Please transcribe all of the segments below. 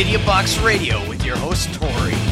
Idiot Box Radio with your host, Tori.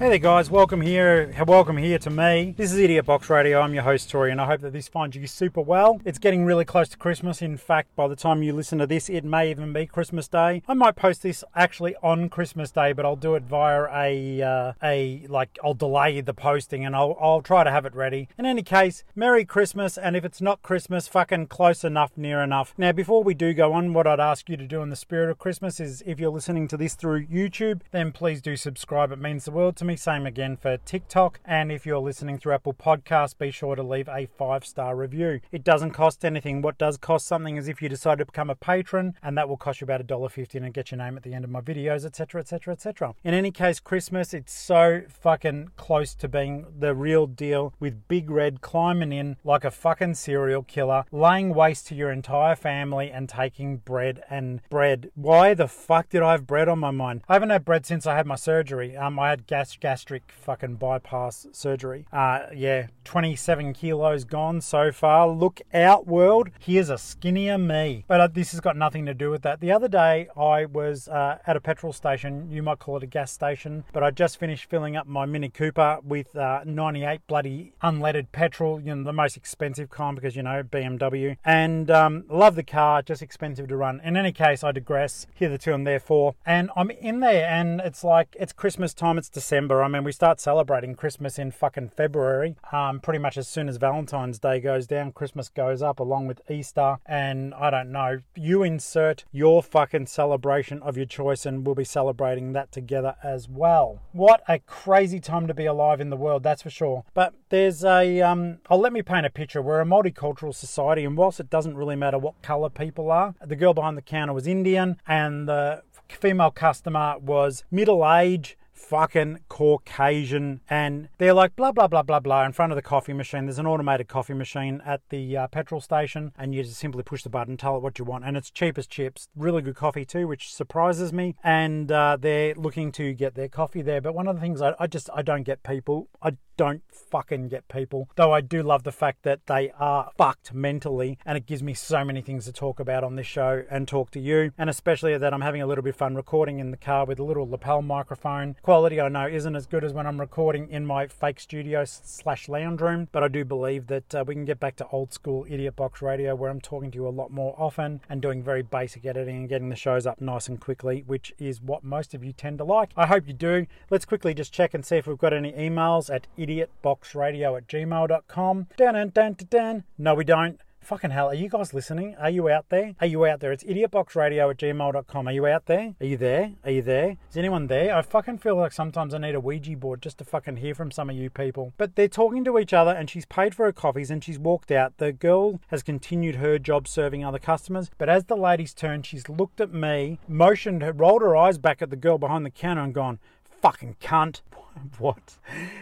Hey there, guys. Welcome here. Welcome here to me. This is Idiot Box Radio. I'm your host, Tori, and I hope that this finds you super well. It's getting really close to Christmas. In fact, by the time you listen to this, it may even be Christmas Day. I might post this actually on Christmas Day, but I'll do it via a uh, a like I'll delay the posting and I'll I'll try to have it ready. In any case, Merry Christmas, and if it's not Christmas, fucking close enough, near enough. Now, before we do go on, what I'd ask you to do in the spirit of Christmas is, if you're listening to this through YouTube, then please do subscribe. It means the world to me. Same again for TikTok. And if you're listening through Apple Podcasts, be sure to leave a five star review. It doesn't cost anything. What does cost something is if you decide to become a patron, and that will cost you about $1.50 and get your name at the end of my videos, etc., etc., etc. In any case, Christmas, it's so fucking close to being the real deal with Big Red climbing in like a fucking serial killer, laying waste to your entire family and taking bread and bread. Why the fuck did I have bread on my mind? I haven't had bread since I had my surgery. Um, I had gas gastric fucking bypass surgery. Uh, yeah, 27 kilos gone so far. Look out, world. Here's a skinnier me. But uh, this has got nothing to do with that. The other day, I was uh, at a petrol station. You might call it a gas station, but I just finished filling up my Mini Cooper with uh, 98 bloody unleaded petrol, you know, the most expensive kind because, you know, BMW. And um, love the car, just expensive to run. In any case, I digress. Hitherto and therefore. And I'm in there, and it's like, it's Christmas time, it's December. I mean, we start celebrating Christmas in fucking February. Um, pretty much as soon as Valentine's Day goes down, Christmas goes up along with Easter. And I don't know, you insert your fucking celebration of your choice, and we'll be celebrating that together as well. What a crazy time to be alive in the world, that's for sure. But there's a, um, I'll let me paint a picture. We're a multicultural society, and whilst it doesn't really matter what colour people are, the girl behind the counter was Indian, and the female customer was middle age fucking Caucasian. And they're like, blah, blah, blah, blah, blah, in front of the coffee machine. There's an automated coffee machine at the uh, petrol station, and you just simply push the button, tell it what you want. And it's cheap as chips. Really good coffee, too, which surprises me. And uh, they're looking to get their coffee there. But one of the things I, I just, I don't get people. I don't fucking get people. Though I do love the fact that they are fucked mentally, and it gives me so many things to talk about on this show and talk to you. And especially that I'm having a little bit of fun recording in the car with a little lapel microphone. Quality I know isn't as good as when I'm recording in my fake studio slash lounge room, but I do believe that uh, we can get back to old school idiot box radio where I'm talking to you a lot more often and doing very basic editing and getting the shows up nice and quickly, which is what most of you tend to like. I hope you do. Let's quickly just check and see if we've got any emails at idiotboxradio at gmail.com. Dun, dun, dun, dun, dun. No, we don't. Fucking hell, are you guys listening? Are you out there? Are you out there? It's idiotboxradio at gmail.com. Are you out there? Are you there? Are you there? Is anyone there? I fucking feel like sometimes I need a Ouija board just to fucking hear from some of you people. But they're talking to each other and she's paid for her coffees and she's walked out. The girl has continued her job serving other customers. But as the lady's turned, she's looked at me, motioned her, rolled her eyes back at the girl behind the counter and gone, fucking cunt. What?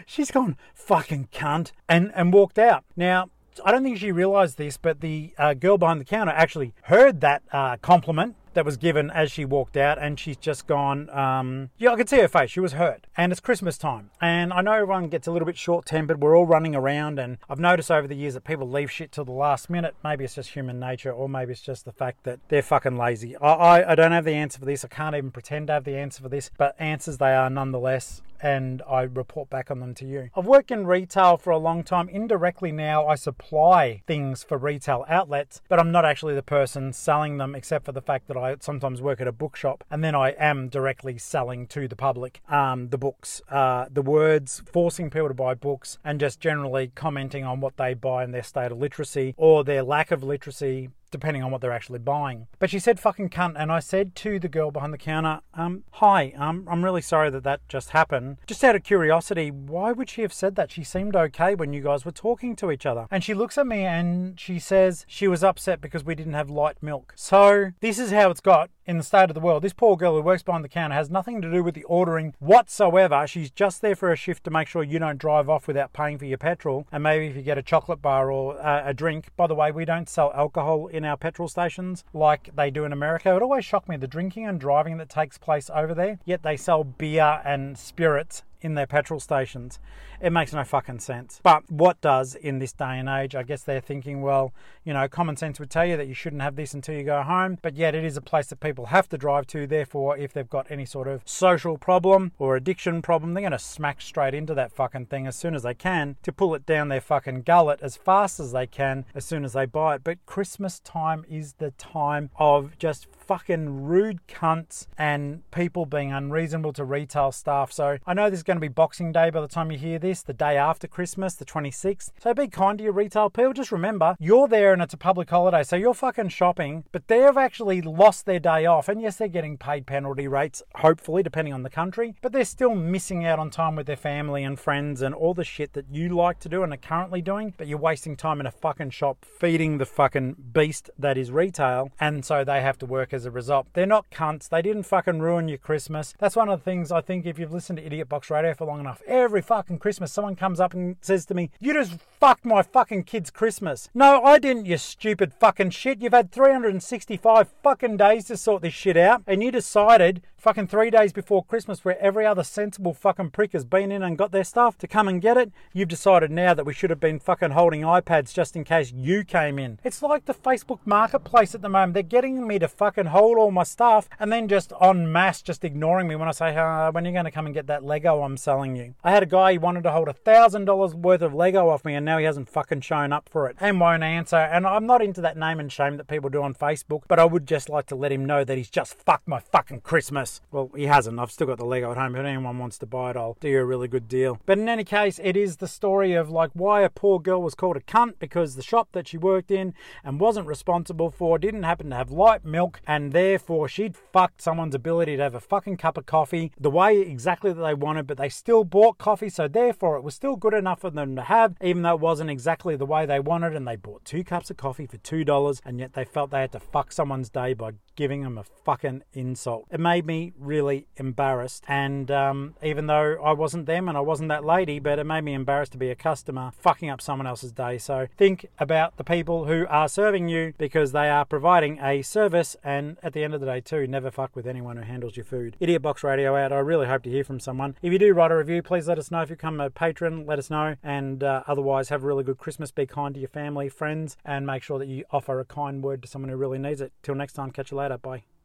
She's gone, fucking cunt, and, and walked out. Now, I don't think she realised this, but the uh, girl behind the counter actually heard that uh, compliment that was given as she walked out, and she's just gone. Um, yeah, I could see her face. She was hurt, and it's Christmas time, and I know everyone gets a little bit short-tempered. We're all running around, and I've noticed over the years that people leave shit till the last minute. Maybe it's just human nature, or maybe it's just the fact that they're fucking lazy. I, I, I don't have the answer for this. I can't even pretend to have the answer for this, but answers they are nonetheless and I report back on them to you. I've worked in retail for a long time. Indirectly now, I supply things for retail outlets, but I'm not actually the person selling them, except for the fact that I sometimes work at a bookshop and then I am directly selling to the public um, the books, uh, the words, forcing people to buy books, and just generally commenting on what they buy and their state of literacy or their lack of literacy depending on what they're actually buying. But she said fucking cunt, and I said to the girl behind the counter, um, hi, um, I'm really sorry that that just happened. Just out of curiosity, why would she have said that? She seemed okay when you guys were talking to each other. And she looks at me and she says she was upset because we didn't have light milk. So this is how it's got in the state of the world. This poor girl who works behind the counter has nothing to do with the ordering whatsoever. She's just there for a shift to make sure you don't drive off without paying for your petrol. And maybe if you get a chocolate bar or uh, a drink, by the way, we don't sell alcohol in our petrol stations like they do in America. It always shocked me the drinking and driving that takes place over there, yet they sell beer and spirits in their petrol stations. It makes no fucking sense. But what does in this day and age? I guess they're thinking, well, you know, common sense would tell you that you shouldn't have this until you go home, but yet it is a place that people have to drive to. Therefore, if they've got any sort of social problem or addiction problem, they're going to smack straight into that fucking thing as soon as they can to pull it down their fucking gullet as fast as they can as soon as they buy it. But Christmas time is the time of just fucking rude cunts and people being unreasonable to retail staff. So I know this is going to be Boxing Day by the time you hear this, the day after Christmas, the 26th. So be kind to your retail people. Just remember, you're there and it's a public holiday, so you're fucking shopping, but they've actually lost their day off. And yes, they're getting paid penalty rates, hopefully, depending on the country, but they're still missing out on time with their family and friends and all the shit that you like to do and are currently doing, but you're wasting time in a fucking shop feeding the fucking beast that is retail. And so they have to work as a result. They're not cunts. They didn't fucking ruin your Christmas. That's one of the things I think if you've listened to Idiot Box Radio for long enough, every fucking Christmas someone comes up and says to me, You just fucked my fucking kid's Christmas. No, I didn't, you stupid fucking shit. You've had 365 fucking days to sort this shit out, and you decided fucking three days before Christmas, where every other sensible fucking prick has been in and got their stuff to come and get it, you've decided now that we should have been fucking holding iPads just in case you came in. It's like the Facebook marketplace at the moment. They're getting me to fucking hold all my stuff and then just en masse just ignoring me when I say, uh, when are you going to come and get that Lego I'm selling you? I had a guy, he wanted to hold a thousand dollars worth of Lego off me and now he hasn't fucking shown up for it and won't answer. And I'm not into that name and shame that people do on Facebook, but I would just like to let him know that he's just fucked my fucking Christmas. Well, he hasn't. I've still got the Lego at home. If anyone wants to buy it, I'll do you a really good deal. But in any case, it is the story of like why a poor girl was called a cunt because the shop that she worked in and wasn't responsible for didn't happen to have light milk and therefore she'd fucked someone's ability to have a fucking cup of coffee the way exactly that they wanted, but they still bought coffee, so therefore it was still good enough for them to have, even though it wasn't exactly the way they wanted, and they bought two cups of coffee for two dollars, and yet they felt they had to fuck someone's day by giving them a fucking insult. It made really embarrassed. And um, even though I wasn't them and I wasn't that lady, but it made me embarrassed to be a customer fucking up someone else's day. So think about the people who are serving you because they are providing a service. And at the end of the day, too, never fuck with anyone who handles your food. Idiot Box Radio out. I really hope to hear from someone. If you do write a review, please let us know. If you become a patron, let us know. And uh, otherwise, have a really good Christmas. Be kind to your family, friends, and make sure that you offer a kind word to someone who really needs it. Till next time, catch you later. Bye.